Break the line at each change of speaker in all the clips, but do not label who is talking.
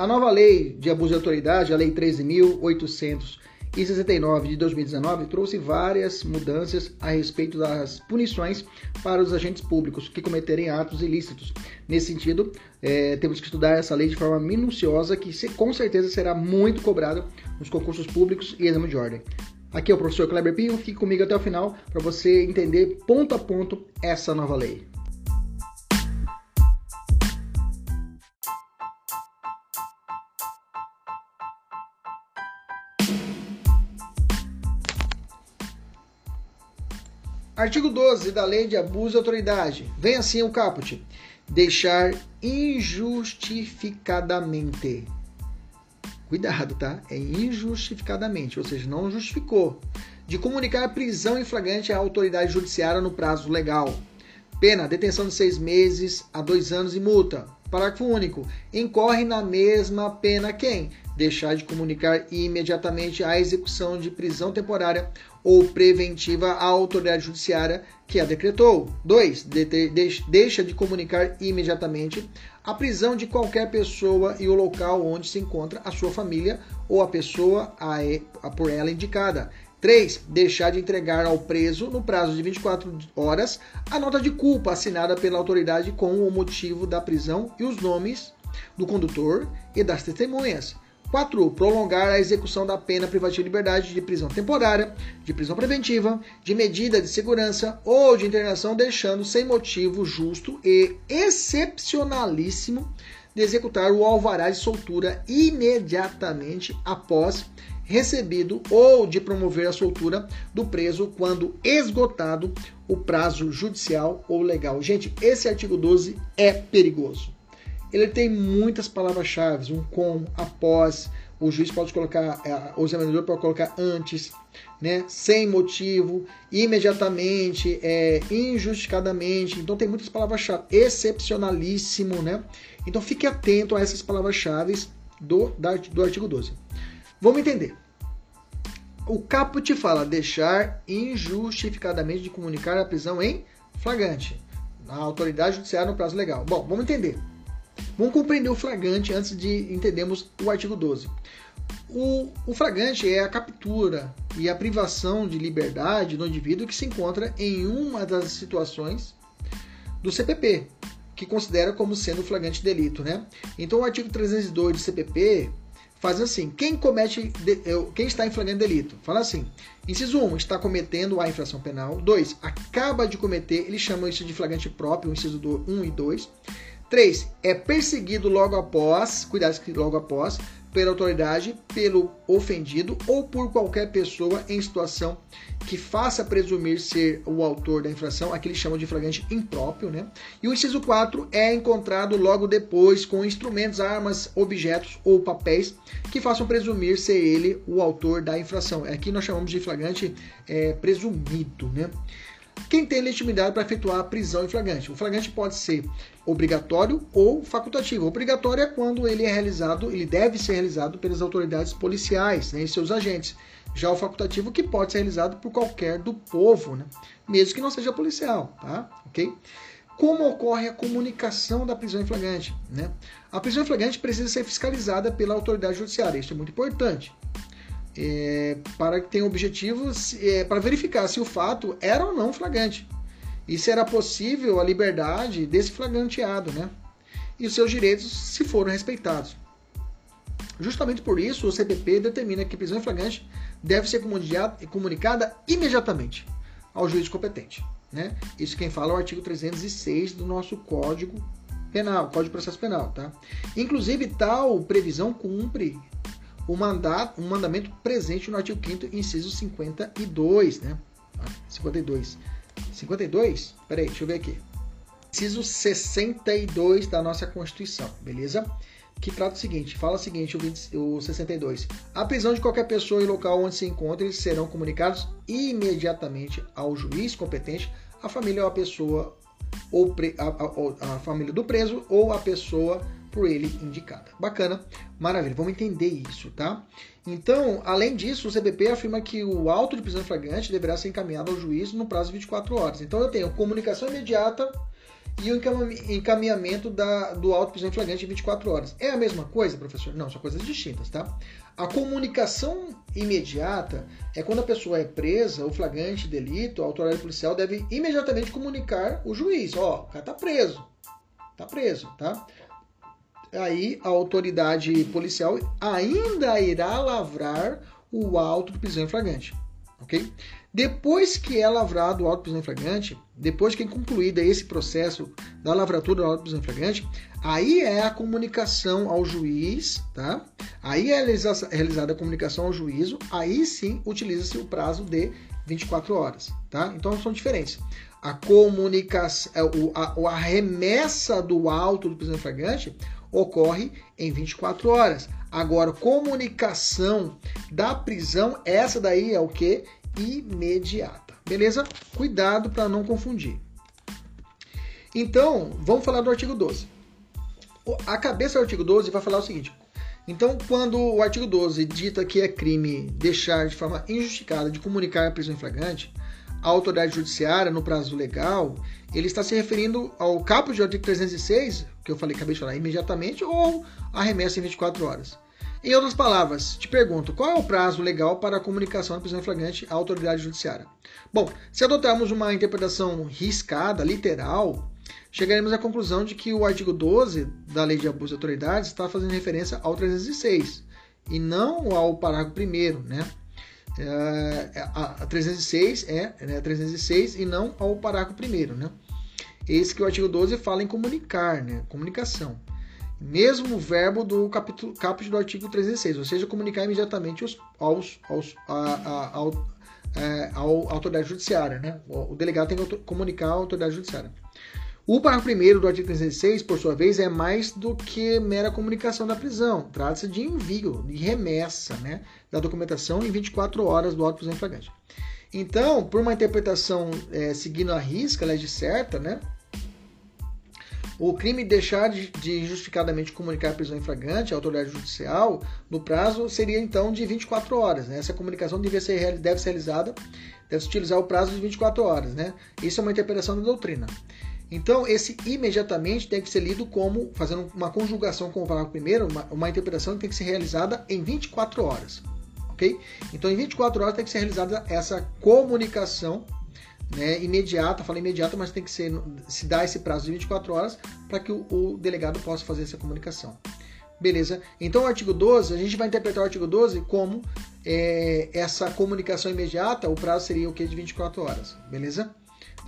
A nova lei de abuso de autoridade, a Lei 13.869 de 2019, trouxe várias mudanças a respeito das punições para os agentes públicos que cometerem atos ilícitos. Nesse sentido, é, temos que estudar essa lei de forma minuciosa, que com certeza será muito cobrada nos concursos públicos e exame de ordem. Aqui é o professor Kleber Pinho, fique comigo até o final para você entender ponto a ponto essa nova lei. Artigo 12 da Lei de Abuso de Autoridade. Vem assim o caput. Deixar injustificadamente. Cuidado, tá? É injustificadamente, ou seja, não justificou. De comunicar a prisão em flagrante à autoridade judiciária no prazo legal. Pena, detenção de seis meses a dois anos e multa. Parágrafo único. Incorre na mesma pena quem? deixar de comunicar imediatamente a execução de prisão temporária ou preventiva à autoridade judiciária que a decretou. 2. De deixa de comunicar imediatamente a prisão de qualquer pessoa e o local onde se encontra a sua família ou a pessoa a, a por ela indicada. 3. Deixar de entregar ao preso, no prazo de 24 horas, a nota de culpa assinada pela autoridade com o motivo da prisão e os nomes do condutor e das testemunhas. 4. Prolongar a execução da pena privativa de liberdade de prisão temporária, de prisão preventiva, de medida de segurança ou de internação, deixando sem motivo justo e excepcionalíssimo de executar o alvará de soltura imediatamente após recebido ou de promover a soltura do preso quando esgotado o prazo judicial ou legal. Gente, esse artigo 12 é perigoso ele tem muitas palavras-chave, um com, após, o juiz pode colocar, é, o examinador pode colocar antes, né, sem motivo, imediatamente, é, injustificadamente. Então tem muitas palavras-chave, excepcionalíssimo, né? Então fique atento a essas palavras-chave do, do artigo 12. Vamos entender. O caput fala deixar injustificadamente de comunicar a prisão em flagrante. A autoridade judiciária no prazo legal. Bom, vamos entender. Vamos compreender o flagrante antes de entendermos o artigo 12. O, o flagrante é a captura e a privação de liberdade do indivíduo que se encontra em uma das situações do CPP, que considera como sendo flagrante delito, né? Então o artigo 302 do CPP faz assim: quem comete, quem está em flagrante delito, fala assim: inciso 1, está cometendo a infração penal. 2, acaba de cometer, ele chama isso de flagrante próprio, inciso 1 e 2. 3. É perseguido logo após, cuidado logo após, pela autoridade, pelo ofendido ou por qualquer pessoa em situação que faça presumir ser o autor da infração, aqui eles chamam de flagrante impróprio, né? E o inciso 4 é encontrado logo depois com instrumentos, armas, objetos ou papéis que façam presumir ser ele o autor da infração. Aqui nós chamamos de flagrante é, presumido, né? Quem tem legitimidade para efetuar a prisão em flagrante? O flagrante pode ser obrigatório ou facultativo. Obrigatório é quando ele é realizado, ele deve ser realizado pelas autoridades policiais né, e seus agentes. Já o facultativo que pode ser realizado por qualquer do povo, né, mesmo que não seja policial, tá? Ok? Como ocorre a comunicação da prisão em flagrante? Né? A prisão em flagrante precisa ser fiscalizada pela autoridade judiciária. Isso é muito importante é, para que tenha objetivos é, para verificar se o fato era ou não flagrante e se era possível a liberdade desse flagranteado, né? E os seus direitos se foram respeitados. Justamente por isso, o CPP determina que prisão em flagrante deve ser comunicada imediatamente ao juiz competente. Né? Isso quem fala é o artigo 306 do nosso Código Penal, Código de Processo Penal. Tá? Inclusive, tal previsão cumpre o mandato, um mandamento presente no artigo 5 inciso 52, né? 52. 52? Peraí, deixa eu ver aqui. Inciso 62 da nossa Constituição, beleza? Que trata o seguinte, fala o seguinte, o, 20, o 62. A prisão de qualquer pessoa em local onde se encontre serão comunicados imediatamente ao juiz competente, a família ou a pessoa, ou a, a, a família do preso ou a pessoa por ele indicada. Bacana, maravilha, vamos entender isso, tá? Então, além disso, o CBP afirma que o auto de prisão flagrante deverá ser encaminhado ao juiz no prazo de 24 horas. Então, eu tenho comunicação imediata e o encaminhamento da, do auto prisão em flagrante em 24 horas. É a mesma coisa, professor? Não, são coisas distintas, tá? A comunicação imediata é quando a pessoa é presa, o flagrante delito, a autoridade policial deve imediatamente comunicar o juiz. Ó, o cara tá preso. Tá preso, tá? Aí a autoridade policial ainda irá lavrar o auto de prisão em flagrante, ok? Depois que é lavrado o auto de prisão em flagrante, depois que é concluída esse processo da lavratura do auto de prisão em flagrante, aí é a comunicação ao juiz, tá? Aí é realizada a comunicação ao juízo, aí sim utiliza-se o prazo de 24 horas, tá? Então são diferentes. A comunicação, é, a, a remessa do auto do prisão em flagrante ocorre em 24 horas. Agora, comunicação da prisão, essa daí é o que? Imediata. Beleza? Cuidado para não confundir. Então, vamos falar do artigo 12. A cabeça do artigo 12 vai falar o seguinte: então, quando o artigo 12 dita que é crime deixar de forma injustificada de comunicar a prisão em flagrante, a autoridade judiciária no prazo legal, ele está se referindo ao caput de artigo 306, que eu falei, acabei de falar, imediatamente, ou a remessa em 24 horas. Em outras palavras, te pergunto, qual é o prazo legal para a comunicação da prisão flagrante à autoridade judiciária? Bom, se adotarmos uma interpretação riscada, literal, chegaremos à conclusão de que o artigo 12 da Lei de Abuso de Autoridade está fazendo referência ao 306 e não ao parágrafo 1 né? É, é, a 306 é né, 306 e não ao parágrafo 1 né? Esse que o artigo 12 fala em comunicar, né? Comunicação. Mesmo verbo do capítulo, caput do artigo 306, ou seja, comunicar imediatamente aos, aos, aos a, a, ao, é, autoridade judiciária, né? O delegado tem que comunicar à autoridade judiciária. O parágrafo 1 do artigo 306, por sua vez, é mais do que mera comunicação da prisão. Trata-se de envio, de remessa né, da documentação em 24 horas do auto de prisão flagrante. Então, por uma interpretação é, seguindo a risca, a lei certa, né, o crime deixar de, de injustificadamente comunicar a prisão em flagrante à autoridade judicial no prazo seria então de 24 horas. Né? Essa comunicação deve ser, deve ser realizada, deve utilizar o prazo de 24 horas. Né? Isso é uma interpretação da doutrina. Então, esse imediatamente tem que ser lido como, fazendo uma conjugação com o parágrafo primeiro, uma, uma interpretação que tem que ser realizada em 24 horas. Ok? Então, em 24 horas tem que ser realizada essa comunicação né, imediata, fala imediata, mas tem que ser, se dá esse prazo de 24 horas para que o, o, delegado possa fazer essa comunicação. Beleza? Então, o artigo 12, a gente vai interpretar o artigo 12 como é, essa comunicação imediata, o prazo seria o que? De 24 horas. Beleza?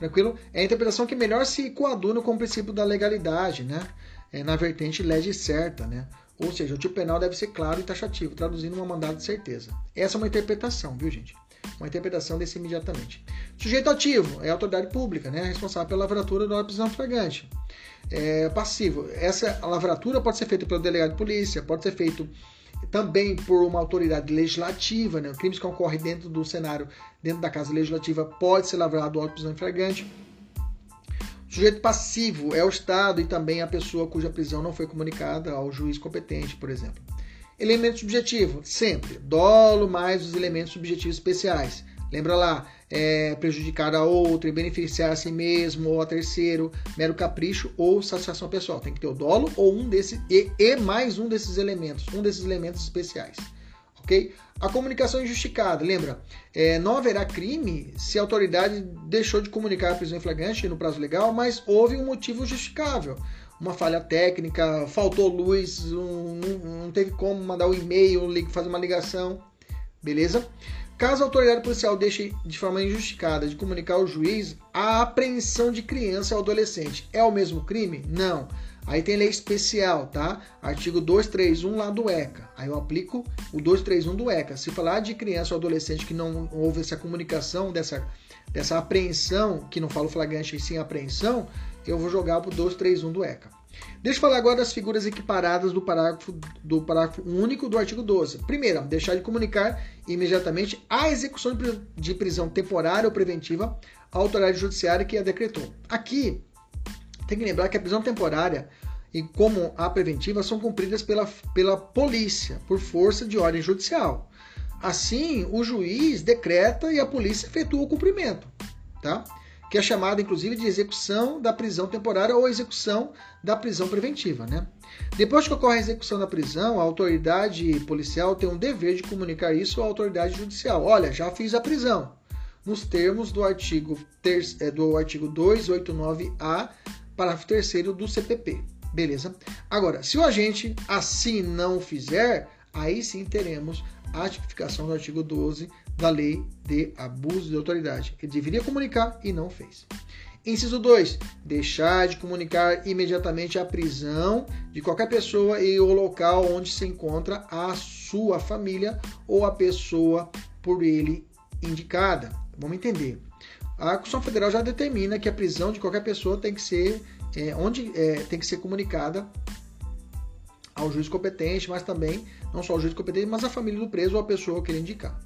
Tranquilo? É a interpretação que melhor se coaduna com o princípio da legalidade, né? É na vertente lege certa, né? Ou seja, o tipo penal deve ser claro e taxativo, traduzindo uma mandada de certeza. Essa é uma interpretação, viu, gente? Uma interpretação desse imediatamente. Sujeito ativo é a autoridade pública, né? Responsável pela lavratura da prisão flagrante. É, passivo. Essa lavratura pode ser feita pelo delegado de polícia, pode ser feito também por uma autoridade legislativa, né? crimes que ocorrem dentro do cenário, dentro da casa legislativa, pode ser lavrado auto prisão. O sujeito passivo é o Estado e também a pessoa cuja prisão não foi comunicada ao juiz competente, por exemplo. Elemento subjetivo, sempre, dolo mais os elementos subjetivos especiais. Lembra lá, é, prejudicar a outro e beneficiar a si mesmo ou a terceiro, mero capricho ou satisfação pessoal. Tem que ter o dolo ou um desses e, e mais um desses elementos, um desses elementos especiais. Ok? A comunicação injustificada, lembra? É, não haverá crime se a autoridade deixou de comunicar a prisão em flagrante no prazo legal, mas houve um motivo justificável. Uma falha técnica, faltou luz, um, não, não teve como mandar o um e-mail, fazer uma ligação. Beleza? Caso a autoridade policial deixe de forma injustificada de comunicar ao juiz a apreensão de criança ou adolescente, é o mesmo crime? Não. Aí tem lei especial, tá? Artigo 231 lá do ECA. Aí eu aplico o 231 do ECA. Se falar de criança ou adolescente que não houve essa comunicação, dessa, dessa apreensão, que não falo flagrante e sim apreensão, eu vou jogar pro 231 do ECA. Deixa eu falar agora das figuras equiparadas do parágrafo, do parágrafo único do artigo 12. Primeira, deixar de comunicar imediatamente a execução de prisão temporária ou preventiva à autoridade judiciária que a decretou. Aqui, tem que lembrar que a prisão temporária e como a preventiva são cumpridas pela, pela polícia, por força de ordem judicial. Assim, o juiz decreta e a polícia efetua o cumprimento. Tá? Que é chamada inclusive de execução da prisão temporária ou execução da prisão preventiva, né? Depois que ocorre a execução da prisão, a autoridade policial tem um dever de comunicar isso à autoridade judicial. Olha, já fiz a prisão, nos termos do artigo, ter, é, do artigo 289A, parágrafo 3 do CPP. Beleza? Agora, se o agente assim não fizer, aí sim teremos a tipificação do artigo 12 da Lei de Abuso de Autoridade. Ele deveria comunicar e não fez. Inciso 2. Deixar de comunicar imediatamente a prisão de qualquer pessoa e o local onde se encontra a sua família ou a pessoa por ele indicada. Vamos entender. A Constituição Federal já determina que a prisão de qualquer pessoa tem que ser é, onde é, tem que ser comunicada ao juiz competente, mas também não só ao juiz competente, mas a família do preso ou a pessoa que ele indicar.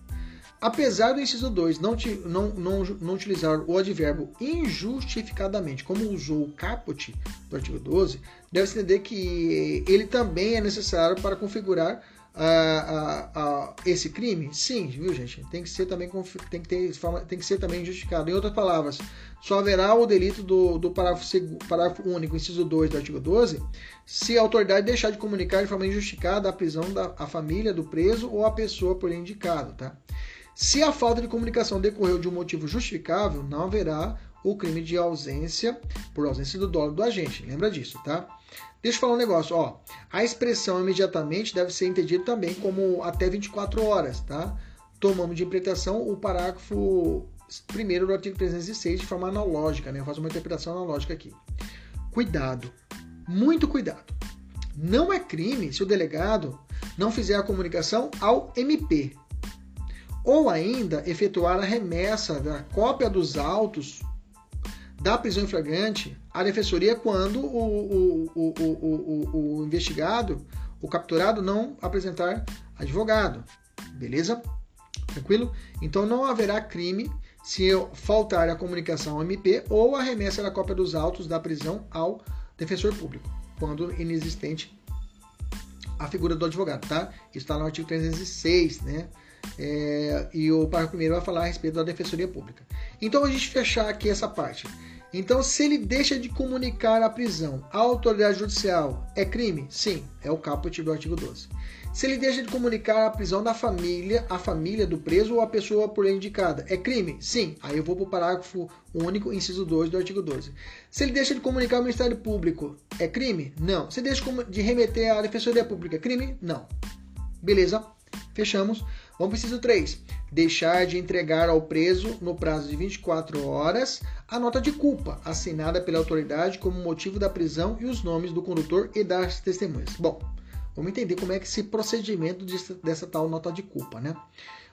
Apesar do inciso 2 não, não, não, não utilizar o advérbio injustificadamente, como usou o caput do artigo 12, deve-se entender que ele também é necessário para configurar uh, uh, uh, esse crime? Sim, viu, gente? Tem que ser também, tem que ter, tem que ser também justificado. Em outras palavras, só haverá o delito do, do parágrafo, parágrafo único, inciso 2 do artigo 12, se a autoridade deixar de comunicar de forma injustificada a prisão da a família do preso ou a pessoa por ele indicado, tá? Se a falta de comunicação decorreu de um motivo justificável, não haverá o crime de ausência por ausência do dolo do agente. Lembra disso, tá? Deixa eu falar um negócio, ó. A expressão imediatamente deve ser entendida também como até 24 horas, tá? Tomamos de interpretação o parágrafo primeiro do artigo 306 de forma analógica, né? Eu faço uma interpretação analógica aqui. Cuidado, muito cuidado. Não é crime se o delegado não fizer a comunicação ao MP, ou ainda efetuar a remessa da cópia dos autos da prisão em flagrante à defensoria quando o, o, o, o, investigado, o capturado, não apresentar advogado. Beleza? Tranquilo? Então não haverá crime se faltar a comunicação ao MP ou a remessa da cópia dos autos da prisão ao defensor público, quando inexistente a figura do advogado, tá? Isso está no artigo 306, né? É, e o parágrafo primeiro vai falar a respeito da Defensoria Pública. Então, a gente fechar aqui essa parte. Então, se ele deixa de comunicar a prisão à autoridade judicial, é crime? Sim, é o caput do artigo 12. Se ele deixa de comunicar a prisão da família, a família do preso ou a pessoa por ele indicada, é crime? Sim. Aí eu vou para o parágrafo único, inciso 2 do artigo 12. Se ele deixa de comunicar ao Ministério Público, é crime? Não. Se ele deixa de remeter à Defensoria Pública, é crime? Não. Beleza? Fechamos. Vamos para o inciso 3. Deixar de entregar ao preso, no prazo de 24 horas, a nota de culpa, assinada pela autoridade como motivo da prisão e os nomes do condutor e das testemunhas. Bom, vamos entender como é que esse procedimento dessa tal nota de culpa, né?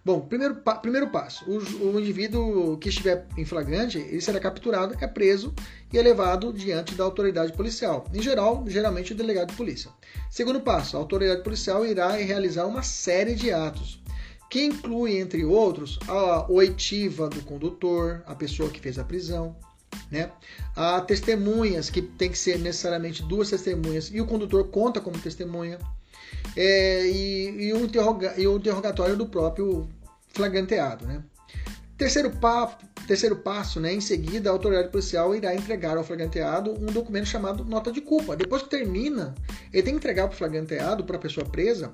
Bom, primeiro, primeiro passo: o, o, indivíduo que estiver em flagrante, ele será capturado, é preso e é levado diante da autoridade policial. Em geral, geralmente o delegado de polícia. Segundo passo: a autoridade policial irá realizar uma série de atos que inclui, entre outros, a oitiva do condutor, a pessoa que fez a prisão, né? Há testemunhas, que tem que ser necessariamente duas testemunhas, e o condutor conta como testemunha, é, e, e, o interroga, e o interrogatório do próprio flagranteado. Né? Terceiro, papo, terceiro passo, né? em seguida, a autoridade policial irá entregar ao flagranteado um documento chamado nota de culpa. Depois que termina, ele tem que entregar para o flagranteado, para a pessoa presa,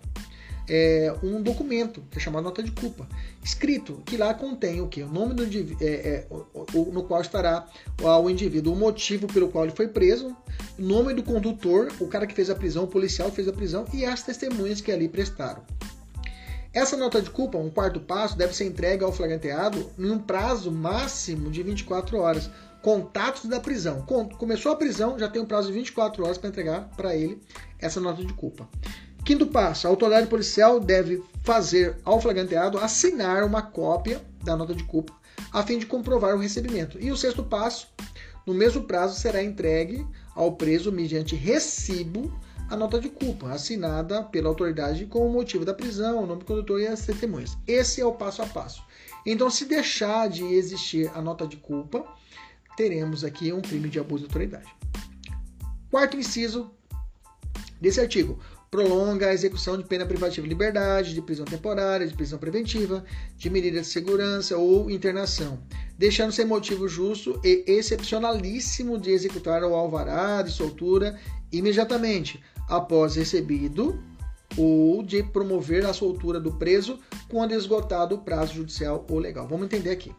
é, um documento, que é chamado nota de culpa, escrito, que lá contém o que? O nome do é, é, o, no qual estará o indivíduo, o motivo pelo qual ele foi preso, o nome do condutor, o cara que fez a prisão, o policial que fez a prisão e as testemunhas que ali prestaram. Essa nota de culpa, um quarto passo, deve ser entregue ao flagranteado em um prazo máximo de 24 horas. Contatos da prisão. Começou a prisão, já tem um prazo de 24 horas para entregar para ele essa nota de culpa. Quinto passo: a autoridade policial deve fazer ao flagranteado assinar uma cópia da nota de culpa a fim de comprovar o recebimento. E o sexto passo: no mesmo prazo será entregue ao preso mediante recibo a nota de culpa, assinada pela autoridade com o motivo da prisão, o nome do condutor e as testemunhas. Esse é o passo a passo. Então, se deixar de existir a nota de culpa, teremos aqui um crime de abuso de autoridade. Quarto inciso desse artigo: prolonga a execução de pena privativa de liberdade, de prisão temporária, de prisão preventiva, de medida de segurança ou internação, deixando sem motivo justo e excepcionalíssimo de executar o alvará de soltura imediatamente após recebido ou de promover a soltura do preso quando esgotado o prazo judicial ou legal. Vamos entender aqui.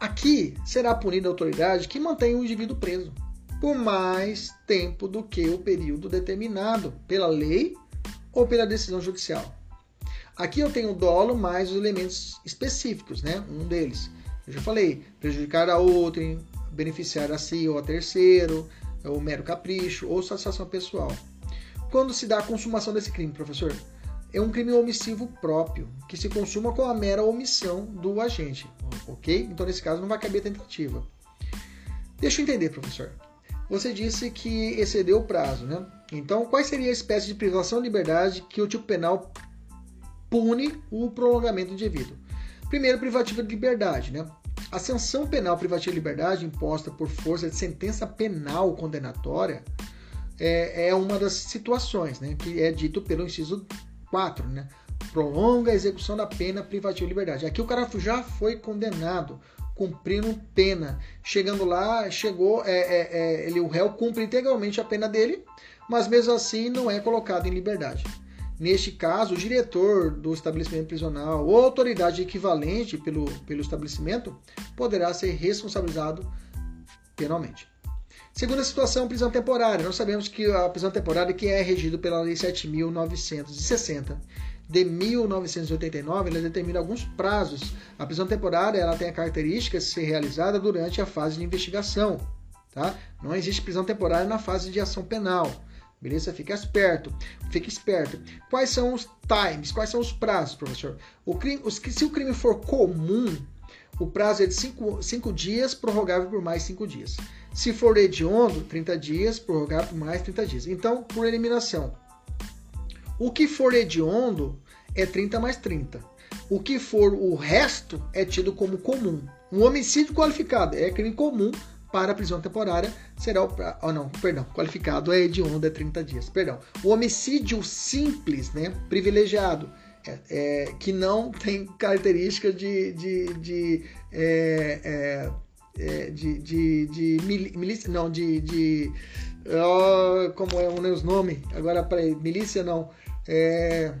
Aqui será punida a autoridade que mantém o indivíduo preso por mais tempo do que o período determinado pela lei ou pela decisão judicial. Aqui eu tenho o dolo mais os elementos específicos, né? Um deles, eu já falei, prejudicar a outro, beneficiar a si ou a terceiro, ou mero capricho, ou satisfação pessoal. Quando se dá a consumação desse crime, professor? É um crime omissivo próprio, que se consuma com a mera omissão do agente, ok? Então, nesse caso, não vai caber tentativa. Deixa eu entender, professor. Você disse que excedeu o prazo, né? Então, qual seria a espécie de privação de liberdade que o tipo penal pune o prolongamento indevido? Primeiro, privativa de liberdade, né? A sanção penal privativa de liberdade imposta por força de sentença penal condenatória é, é uma das situações, né? Que é dito pelo inciso 4, né? Prolonga a execução da pena privativa de liberdade. Aqui o cara já foi condenado cumprindo pena. Chegando lá, chegou, é, é, é, ele, o réu cumpre integralmente a pena dele, mas mesmo assim não é colocado em liberdade. Neste caso, o diretor do estabelecimento prisional ou autoridade equivalente pelo, pelo estabelecimento poderá ser responsabilizado penalmente. Segunda situação, prisão temporária. Nós sabemos que a prisão temporária que é regida pela Lei 7.960 de 1989, ela determina alguns prazos. A prisão temporária ela tem a característica de ser realizada durante a fase de investigação. Tá? Não existe prisão temporária na fase de ação penal. Beleza? Fica esperto. Fica esperto. Quais são os times? Quais são os prazos, professor? O crime, os, se o crime for comum, o prazo é de 5 dias, prorrogável por mais 5 dias. Se for hediondo, 30 dias, prorrogável por mais 30 dias. Então, por eliminação, o que for hediondo é 30 mais 30. O que for o resto é tido como comum. Um homicídio qualificado é crime comum para a prisão temporária será o oh, não, perdão, qualificado é hediondo é 30 dias, perdão. O homicídio simples, né, privilegiado, é, é, que não tem característica de, de, de, é, é, é de, de, de milícia, não, de, de oh, como é o nome? Agora, peraí, milícia não, é,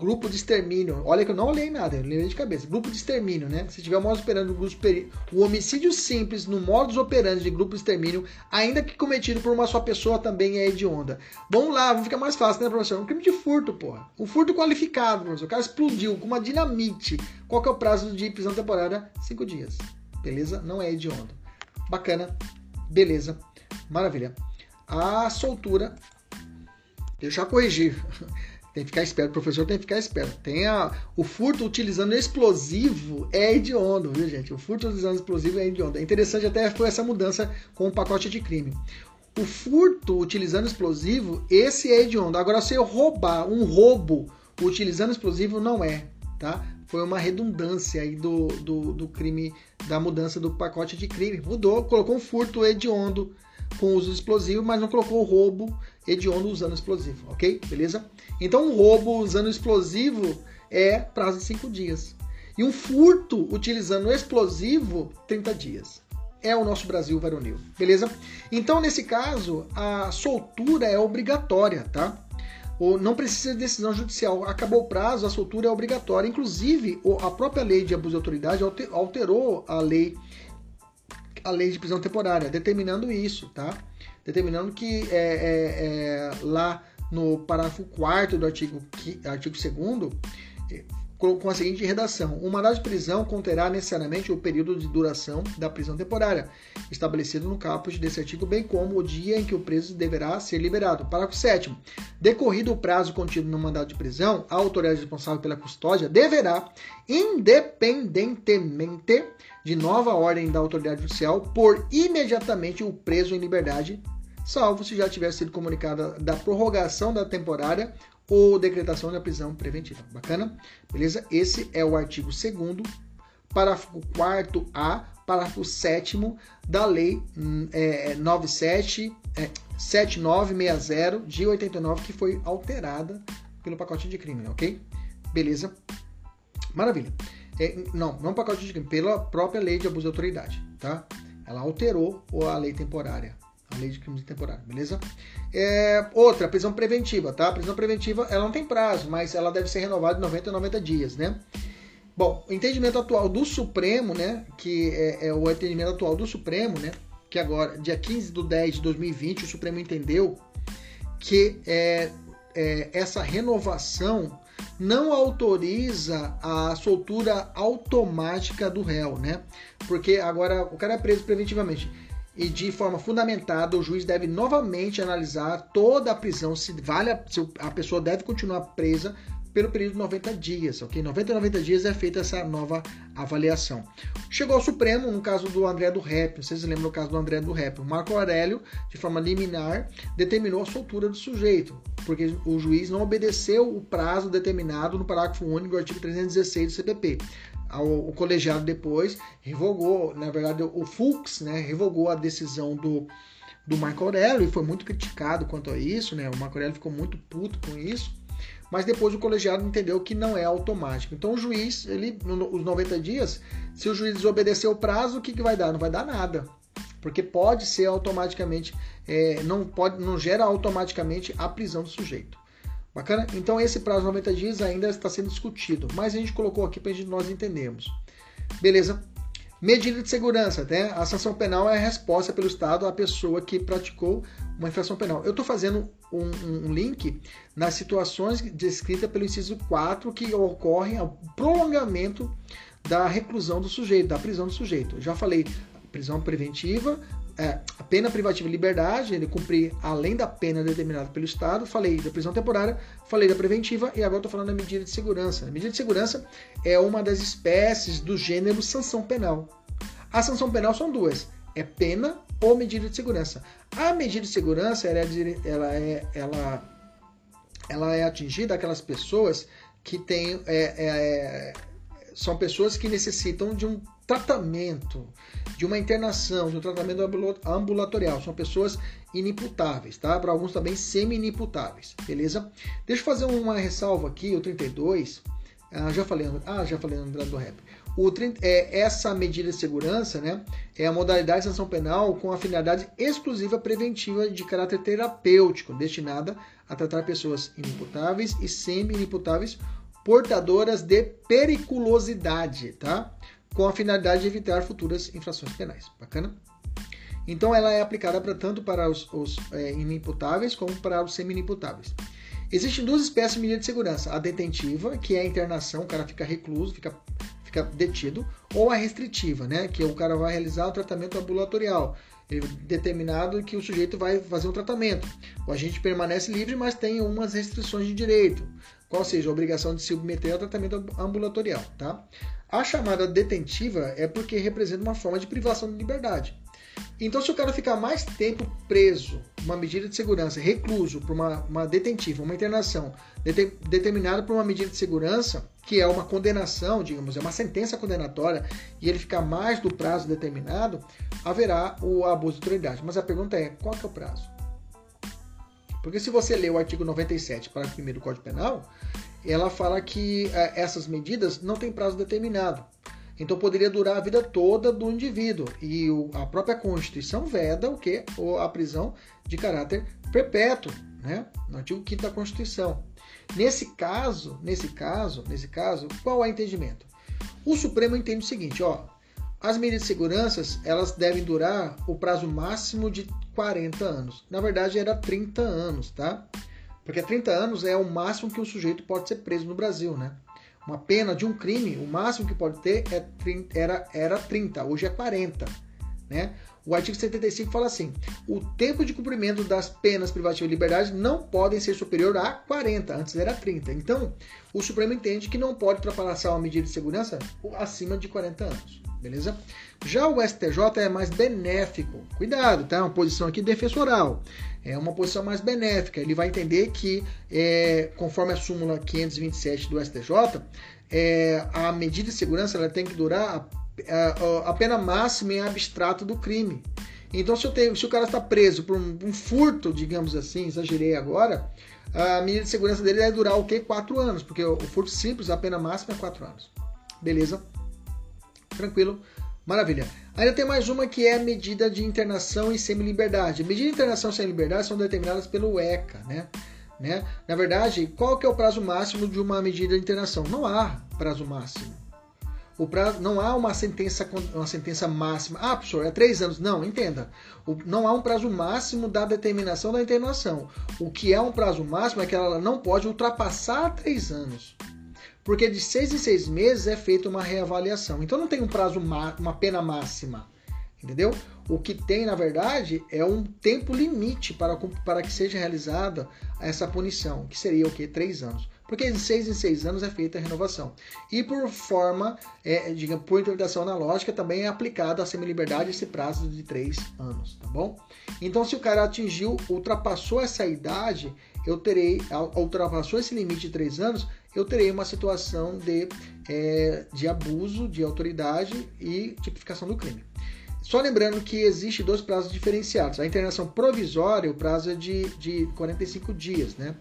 grupo de extermínio. Olha que eu não olhei nada, eu lembrei de cabeça. Grupo de extermínio, né? Se tiver o modus operandi o homicídio simples no modus operandi de grupo de extermínio, ainda que cometido por uma só pessoa, também é hedionda. Vamos lá, ficar mais fácil, né, professor? Um crime de furto, porra. Um furto qualificado, professor. O cara explodiu com uma dinamite. Qual que é o prazo de prisão temporária? Cinco dias. Beleza? Não é hedionda. Bacana. Beleza. Maravilha. A soltura eu corrigir. Tem que ficar esperto, professor tem que ficar esperto. Tem a, o furto utilizando explosivo é hediondo, viu, gente? O furto utilizando explosivo é hediondo. É interessante até foi essa mudança com o pacote de crime. O furto utilizando explosivo, esse é hediondo. Agora, se eu roubar um roubo utilizando explosivo, não é, tá? Foi uma redundância aí do, do, do crime, da mudança do pacote de crime. Mudou, colocou um furto hediondo com uso explosivo, mas não colocou roubo hediondo usando explosivo, ok? Beleza? Então, um roubo usando explosivo é prazo de 5 dias. E um furto utilizando explosivo, 30 dias. É o nosso Brasil varonil, beleza? Então, nesse caso, a soltura é obrigatória, tá? Ou não precisa de decisão judicial. Acabou o prazo, a soltura é obrigatória. Inclusive, a própria lei de abuso de autoridade alterou a lei a lei de prisão temporária, determinando isso, tá? Determinando que é, é, é, lá no parágrafo 4 do artigo, artigo 2 com a seguinte redação: o mandado de prisão conterá necessariamente o período de duração da prisão temporária, estabelecido no caput desse artigo, bem como o dia em que o preso deverá ser liberado. Parágrafo 7. Decorrido o prazo contido no mandado de prisão, a autoridade responsável pela custódia deverá, independentemente de nova ordem da autoridade judicial, pôr imediatamente o preso em liberdade, salvo se já tiver sido comunicada da prorrogação da temporária ou decretação da prisão preventiva. Bacana? Beleza? Esse é o artigo 2 parágrafo 4A, parágrafo 7 da Lei é, 97 é, 7960 de 89 que foi alterada pelo pacote de crime, ok? Beleza? Maravilha. É, não, não pacote de crime, pela própria lei de abuso de autoridade, tá? Ela alterou a lei temporária, a lei de crimes temporários, beleza? É, outra, prisão preventiva, tá? A prisão preventiva, ela não tem prazo, mas ela deve ser renovada de 90 a 90 dias, né? Bom, o entendimento atual do Supremo, né? Que é, é o entendimento atual do Supremo, né? Que agora, dia 15 de 10 de 2020, o Supremo entendeu que é, é, essa renovação não autoriza a soltura automática do réu, né? Porque agora o cara é preso preventivamente e de forma fundamentada o juiz deve novamente analisar toda a prisão se vale a, se a pessoa deve continuar presa pelo período de 90 dias, ok? 90 a 90 dias é feita essa nova avaliação. Chegou ao Supremo, no caso do André do Rep, vocês lembram o caso do André do Rep, o Marco Aurélio, de forma liminar, determinou a soltura do sujeito, porque o juiz não obedeceu o prazo determinado no parágrafo único do artigo 316 do CPP. O colegiado depois revogou, na verdade, o Fux, né, revogou a decisão do, do Marco Aurélio e foi muito criticado quanto a isso, né? O Marco Aurélio ficou muito puto com isso mas depois o colegiado entendeu que não é automático. Então o juiz, ele, nos 90 dias, se o juiz desobedecer o prazo, o que, que vai dar? Não vai dar nada. Porque pode ser automaticamente, é, não, pode, não gera automaticamente a prisão do sujeito. Bacana? Então esse prazo de 90 dias ainda está sendo discutido, mas a gente colocou aqui para nós entendermos. Beleza? Medida de segurança, né? A sanção penal é a resposta pelo Estado à pessoa que praticou uma infração penal. Eu estou fazendo um, um, link nas situações descritas pelo inciso 4 que ocorrem ao prolongamento da reclusão do sujeito, da prisão do sujeito. Eu já falei prisão preventiva, é, a pena privativa de liberdade, ele cumprir além da pena determinada pelo Estado. Falei da prisão temporária, falei da preventiva e agora estou falando da medida de segurança. A medida de segurança é uma das espécies do gênero sanção penal. A sanção penal são duas: é pena ou medida de segurança. A medida de segurança ela é, ela é, ela, ela é atingida aquelas pessoas que têm é, é, são pessoas que necessitam de um tratamento, de uma internação, de um tratamento ambulatorial. São pessoas inimputáveis, tá? Para alguns também semi-inimputáveis, beleza? Deixa eu fazer uma ressalva aqui, o 32. Ah, já falei, ah, já falei no do Rap. O, é, essa medida de segurança né, é a modalidade de sanção penal com a finalidade exclusiva preventiva de caráter terapêutico, destinada a tratar pessoas inimputáveis e semi-inimputáveis portadoras de periculosidade, tá? Com a finalidade de evitar futuras infrações penais. Bacana? Então ela é aplicada para tanto para os, os é, inimputáveis como para os semi-inimputáveis. Existem duas espécies de medida de segurança: a detentiva, que é a internação, o cara fica recluso, fica, fica detido, ou a restritiva, né? Que o cara vai realizar o tratamento ambulatorial. Ele, determinado que o sujeito vai fazer um tratamento. O agente permanece livre, mas tem umas restrições de direito qual seja a obrigação de se submeter ao tratamento ambulatorial. Tá? A chamada detentiva é porque representa uma forma de privação de liberdade. Então, se o cara ficar mais tempo preso, uma medida de segurança, recluso por uma, uma detentiva, uma internação determinada por uma medida de segurança, que é uma condenação, digamos, é uma sentença condenatória, e ele ficar mais do prazo determinado, haverá o abuso de autoridade. Mas a pergunta é: qual que é o prazo? Porque se você ler o artigo 97, parágrafo 1 do Código Penal, ela fala que é, essas medidas não têm prazo determinado. Então poderia durar a vida toda do indivíduo. E a própria Constituição veda o que? A prisão de caráter perpétuo, né? No artigo 5 da Constituição. Nesse caso, nesse caso, nesse caso, qual é o entendimento? O Supremo entende o seguinte, ó, as medidas de segurança, elas devem durar o prazo máximo de 40 anos. Na verdade, era 30 anos, tá? Porque 30 anos é o máximo que um sujeito pode ser preso no Brasil, né? Uma pena de um crime, o máximo que pode ter é 30, era, era 30, hoje é 40, né? O artigo 75 fala assim: o tempo de cumprimento das penas privativas de liberdade não podem ser superior a 40, antes era 30. Então, o Supremo entende que não pode ultrapassar uma medida de segurança acima de 40 anos beleza? Já o STJ é mais benéfico. Cuidado, tá? É uma posição aqui defensoral. É uma posição mais benéfica. Ele vai entender que, é, conforme a súmula 527 do STJ, é, a medida de segurança ela tem que durar a, a, pena máxima em abstrato do crime. Então, se, tenho, se o cara está preso por um, um, furto, digamos assim, exagerei agora, a medida de segurança dele vai durar o quê? Quatro anos, porque o, o furto simples, a pena máxima é quatro anos. Beleza? Tranquilo? Maravilha. Ainda tem mais uma que é a medida de internação e semi-liberdade. Medida de internação e semi-liberdade são determinadas pelo ECA, né? né? Na verdade, qual que é o prazo máximo de uma medida de internação? Não há prazo máximo. O prazo, não há uma sentença, uma sentença máxima. Ah, professor, é três anos. Não, entenda. O, não há um prazo máximo da determinação da internação. O que é um prazo máximo é que ela não pode ultrapassar três anos. Porque de seis em seis meses é feita uma reavaliação. Então não tem um prazo, uma pena máxima. Entendeu? O que tem, na verdade, é um tempo limite para, para que seja realizada essa punição, que seria o que? Três anos porque de seis em seis anos é feita a renovação. E por forma, é, digamos, por interpretação analógica, também é aplicado a semi-liberdade esse prazo de três anos, tá bom? Então, se o cara atingiu, ultrapassou essa idade, eu terei, ultrapassou esse limite de três anos, eu terei uma situação de, é, de abuso de autoridade e tipificação do crime. Só lembrando que existe dois prazos diferenciados. A internação provisória, o prazo é de, de 45 dias, né?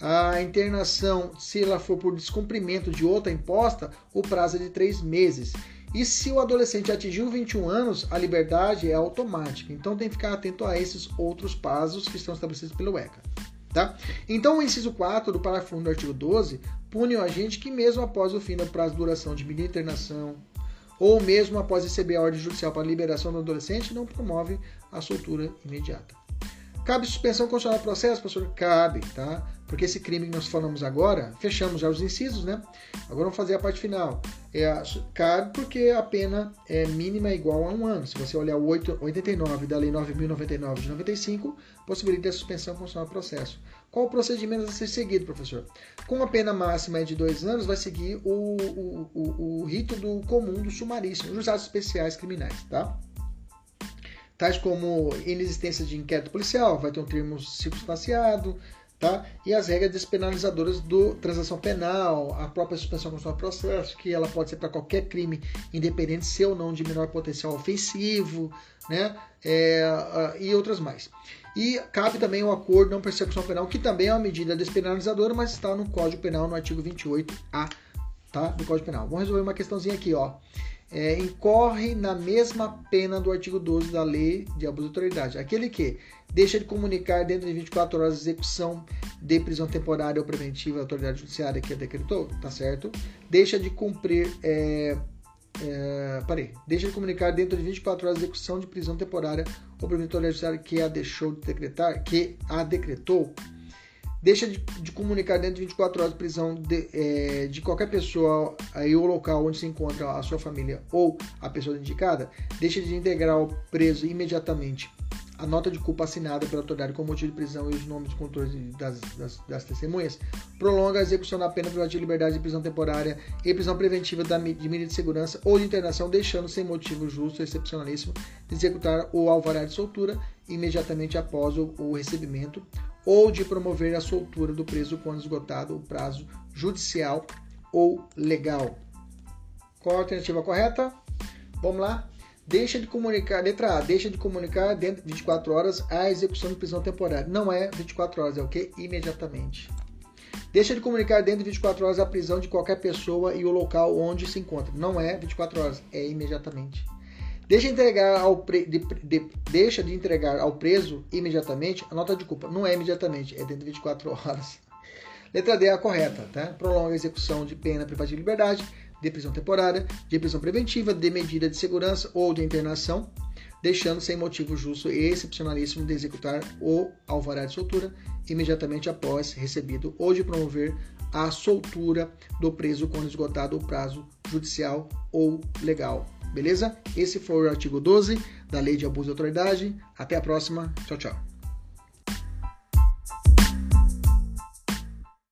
A internação, se ela for por descumprimento de outra imposta, o prazo é de três meses. E se o adolescente atingiu 21 anos, a liberdade é automática. Então tem que ficar atento a esses outros prazos que estão estabelecidos pelo ECA. Tá? Então o inciso 4 do parágrafo 1 do artigo 12 pune o agente que mesmo após o fim do prazo de duração de medida internação ou mesmo após receber a ordem judicial para liberação do adolescente, não promove a soltura imediata. Cabe suspensão constitucional do processo, professor? Cabe, tá? Porque esse crime que nós falamos agora, fechamos já os incisos, né? Agora vamos fazer a parte final. É, cabe porque a pena é mínima igual a um ano. Se você olhar o 89 da Lei 9.099 de 95, possibilita a suspensão constitucional do processo. Qual o procedimento a ser seguido, professor? Com a pena máxima de dois anos, vai seguir o, o, o, o rito do comum do sumaríssimo, os atos especiais criminais, tá? tais como inexistência de inquérito policial, vai ter um termo circunstanciado, tá? E as regras despenalizadoras do transação penal, a própria suspensão constitucional do processo, que ela pode ser para qualquer crime, independente se ou não de menor potencial ofensivo, né? É, e outras mais. E cabe também o acordo não persecução penal, que também é uma medida despenalizadora, mas está no Código Penal, no artigo 28A, tá? Do Código Penal. Vamos resolver uma questãozinha aqui, ó é, incorre na mesma pena do artigo 12 da Lei de Abuso de Autoridade. Aquele que deixa de comunicar dentro de 24 horas a execução de prisão temporária ou preventiva da autoridade judiciária que a decretou, tá certo? Deixa de cumprir. É, é, parei, deixa de comunicar dentro de 24 horas a execução de prisão temporária ou preventiva da autoridade judiciária que a deixou de decretar, que a decretou deixa de, de, comunicar dentro de 24 horas de prisão de, é, de qualquer pessoa aí o local onde se encontra a sua família ou a pessoa indicada, deixa de integrar ao preso imediatamente. A nota de culpa assinada pela autoridade com motivo de prisão e os nomes dos condutores das, das, das, testemunhas, prolonga a execução da pena privativa de liberdade de prisão temporária e prisão preventiva da, de medida de segurança ou de internação, deixando sem motivo justo excepcionalíssimo de executar o alvará de soltura imediatamente após o, o recebimento ou de promover a soltura do preso quando esgotado o prazo judicial ou legal. Qual a alternativa correta? Vamos lá. Deixa de comunicar, letra A, deixa de comunicar dentro de 24 horas a execução de prisão temporária. Não é 24 horas, é o que? Imediatamente. Deixa de comunicar dentro de 24 horas a prisão de qualquer pessoa e o local onde se encontra. Não é 24 horas, é imediatamente. Deixa, entregar ao pre... de... De... deixa de entregar ao preso imediatamente a nota de culpa. Não é imediatamente, é dentro de 24 horas. Letra D é a correta, tá? Prolonga a execução de pena privativa de liberdade, de prisão temporária, de prisão preventiva, de medida de segurança ou de internação, deixando sem motivo justo e excepcionalíssimo de executar o alvará de soltura imediatamente após recebido ou de promover a soltura do preso quando esgotado o prazo judicial ou legal. Beleza? Esse foi o artigo 12 da Lei de Abuso de Autoridade. Até a próxima. Tchau, tchau.